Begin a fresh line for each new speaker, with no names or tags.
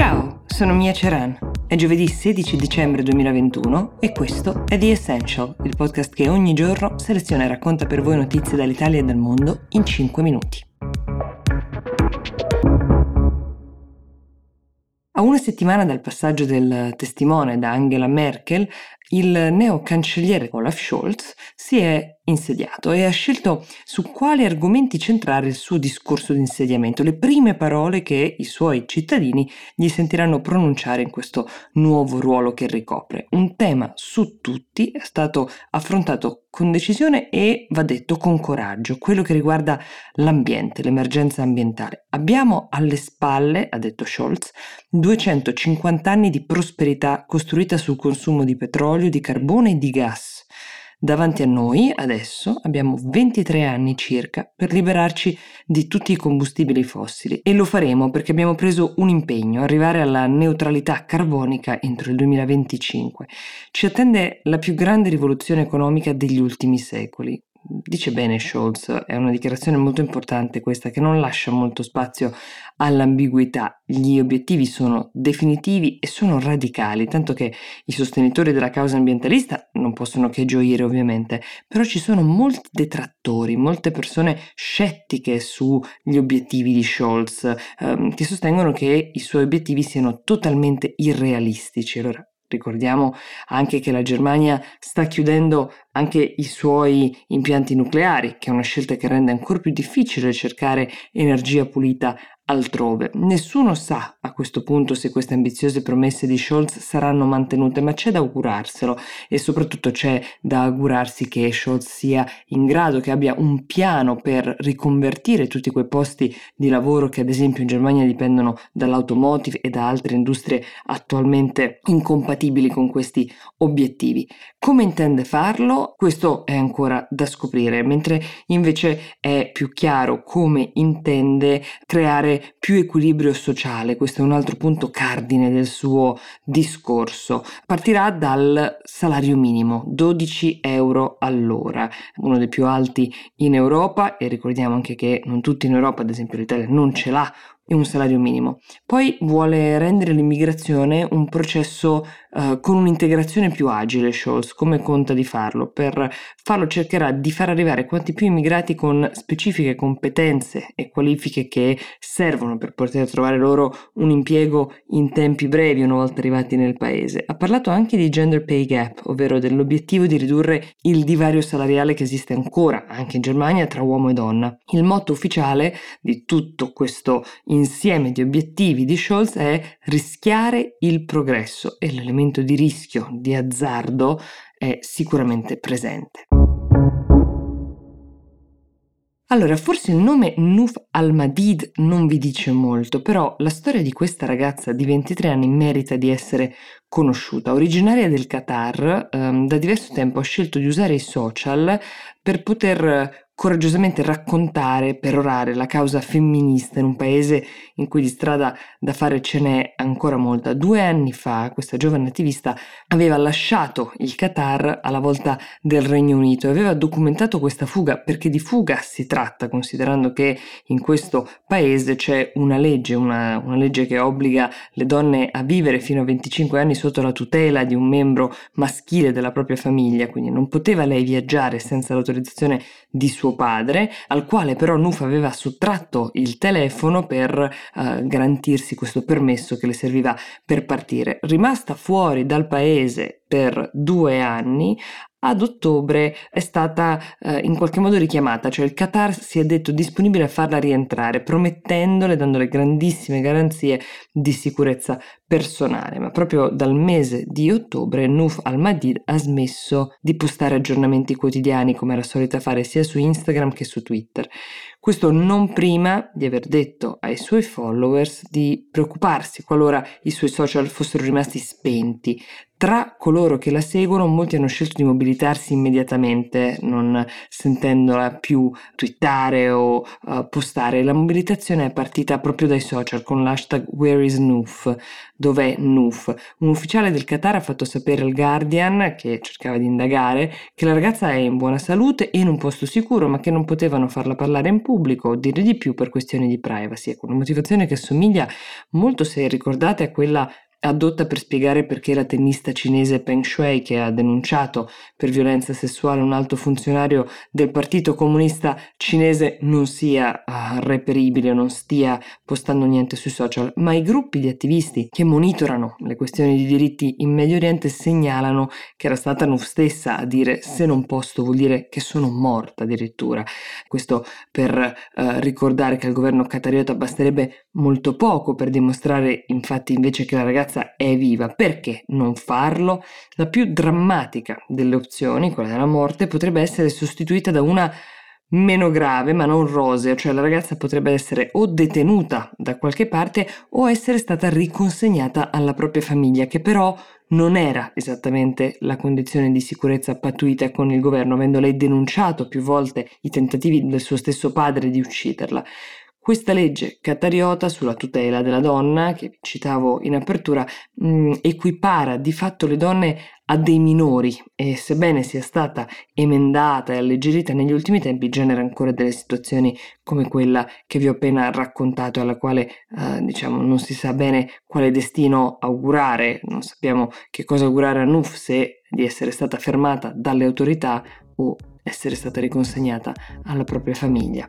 Ciao, sono Mia Ceran. È giovedì 16 dicembre 2021 e questo è The Essential, il podcast che ogni giorno seleziona e racconta per voi notizie dall'Italia e dal mondo in 5 minuti. A una settimana dal passaggio del testimone da Angela Merkel, il neo cancelliere Olaf Scholz si è insediato e ha scelto su quali argomenti centrare il suo discorso di insediamento, le prime parole che i suoi cittadini gli sentiranno pronunciare in questo nuovo ruolo che ricopre. Un tema su tutti è stato affrontato con decisione e va detto con coraggio, quello che riguarda l'ambiente, l'emergenza ambientale. Abbiamo alle spalle, ha detto Scholz, 250 anni di prosperità costruita sul consumo di petrolio, di carbone e di gas Davanti a noi, adesso, abbiamo 23 anni circa per liberarci di tutti i combustibili fossili e lo faremo perché abbiamo preso un impegno, arrivare alla neutralità carbonica entro il 2025. Ci attende la più grande rivoluzione economica degli ultimi secoli. Dice bene Scholz, è una dichiarazione molto importante questa che non lascia molto spazio all'ambiguità. Gli obiettivi sono definitivi e sono radicali, tanto che i sostenitori della causa ambientalista non possono che gioire ovviamente, però ci sono molti detrattori, molte persone scettiche sugli obiettivi di Scholz, ehm, che sostengono che i suoi obiettivi siano totalmente irrealistici. Allora, Ricordiamo anche che la Germania sta chiudendo anche i suoi impianti nucleari, che è una scelta che rende ancora più difficile cercare energia pulita altrove. Nessuno sa a questo punto se queste ambiziose promesse di Scholz saranno mantenute, ma c'è da augurarselo e soprattutto c'è da augurarsi che Scholz sia in grado, che abbia un piano per riconvertire tutti quei posti di lavoro che ad esempio in Germania dipendono dall'automotive e da altre industrie attualmente incompatibili con questi obiettivi. Come intende farlo? Questo è ancora da scoprire, mentre invece è più chiaro come intende creare più equilibrio sociale, questo è un altro punto cardine del suo discorso. Partirà dal salario minimo, 12 euro all'ora, uno dei più alti in Europa e ricordiamo anche che non tutti in Europa, ad esempio l'Italia, non ce l'ha e un salario minimo. Poi vuole rendere l'immigrazione un processo uh, con un'integrazione più agile, Scholz, come conta di farlo. Per farlo cercherà di far arrivare quanti più immigrati con specifiche competenze e qualifiche che servono per poter trovare loro un impiego in tempi brevi una volta arrivati nel paese. Ha parlato anche di gender pay gap, ovvero dell'obiettivo di ridurre il divario salariale che esiste ancora, anche in Germania, tra uomo e donna. Il motto ufficiale di tutto questo insieme di obiettivi di Scholz è rischiare il progresso e l'elemento di rischio, di azzardo è sicuramente presente. Allora, forse il nome Nuf al-Madid non vi dice molto, però la storia di questa ragazza di 23 anni merita di essere conosciuta. Originaria del Qatar, ehm, da diverso tempo ha scelto di usare i social per poter coraggiosamente raccontare, perorare la causa femminista in un paese in cui di strada da fare ce n'è ancora molta. Due anni fa questa giovane attivista aveva lasciato il Qatar alla volta del Regno Unito e aveva documentato questa fuga perché di fuga si tratta, considerando che in questo paese c'è una legge, una, una legge che obbliga le donne a vivere fino a 25 anni sotto la tutela di un membro maschile della propria famiglia, quindi non poteva lei viaggiare senza l'autorizzazione di suo suo padre, al quale però Nuf aveva sottratto il telefono per uh, garantirsi questo permesso che le serviva per partire. Rimasta fuori dal paese per due anni, ad ottobre è stata eh, in qualche modo richiamata, cioè il Qatar si è detto disponibile a farla rientrare, promettendole, dandole grandissime garanzie di sicurezza personale, ma proprio dal mese di ottobre Nuf al-Madid ha smesso di postare aggiornamenti quotidiani come era solita fare sia su Instagram che su Twitter. Questo non prima di aver detto ai suoi followers di preoccuparsi qualora i suoi social fossero rimasti spenti, tra coloro che la seguono molti hanno scelto di mobilitarsi immediatamente, non sentendola più twittare o uh, postare. La mobilitazione è partita proprio dai social con l'hashtag Where is Nuf? Dov'è Nuf? Un ufficiale del Qatar ha fatto sapere al Guardian, che cercava di indagare, che la ragazza è in buona salute e in un posto sicuro, ma che non potevano farla parlare in pubblico o dire di più per questioni di privacy. Ecco, una motivazione che assomiglia molto, se ricordate, a quella adotta per spiegare perché la tennista cinese Peng Shui, che ha denunciato per violenza sessuale un alto funzionario del Partito Comunista Cinese, non sia uh, reperibile, non stia postando niente sui social, ma i gruppi di attivisti che monitorano le questioni di diritti in Medio Oriente segnalano che era stata Nuf stessa a dire se non posto vuol dire che sono morta addirittura. Questo per uh, ricordare che al governo qatariota basterebbe molto poco per dimostrare infatti invece che la ragazza ragazza è viva, perché non farlo? La più drammatica delle opzioni, quella della morte, potrebbe essere sostituita da una meno grave ma non rosea, cioè la ragazza potrebbe essere o detenuta da qualche parte o essere stata riconsegnata alla propria famiglia, che però non era esattamente la condizione di sicurezza pattuita con il governo, avendo lei denunciato più volte i tentativi del suo stesso padre di ucciderla. Questa legge catariota sulla tutela della donna, che citavo in apertura, mh, mm, equipara di fatto le donne a dei minori e sebbene sia stata emendata e alleggerita negli ultimi tempi genera ancora delle situazioni come quella che vi ho appena raccontato alla quale eh, diciamo non si sa bene quale destino augurare, non sappiamo che cosa augurare a Nuf se di essere stata fermata dalle autorità o essere stata riconsegnata alla propria famiglia.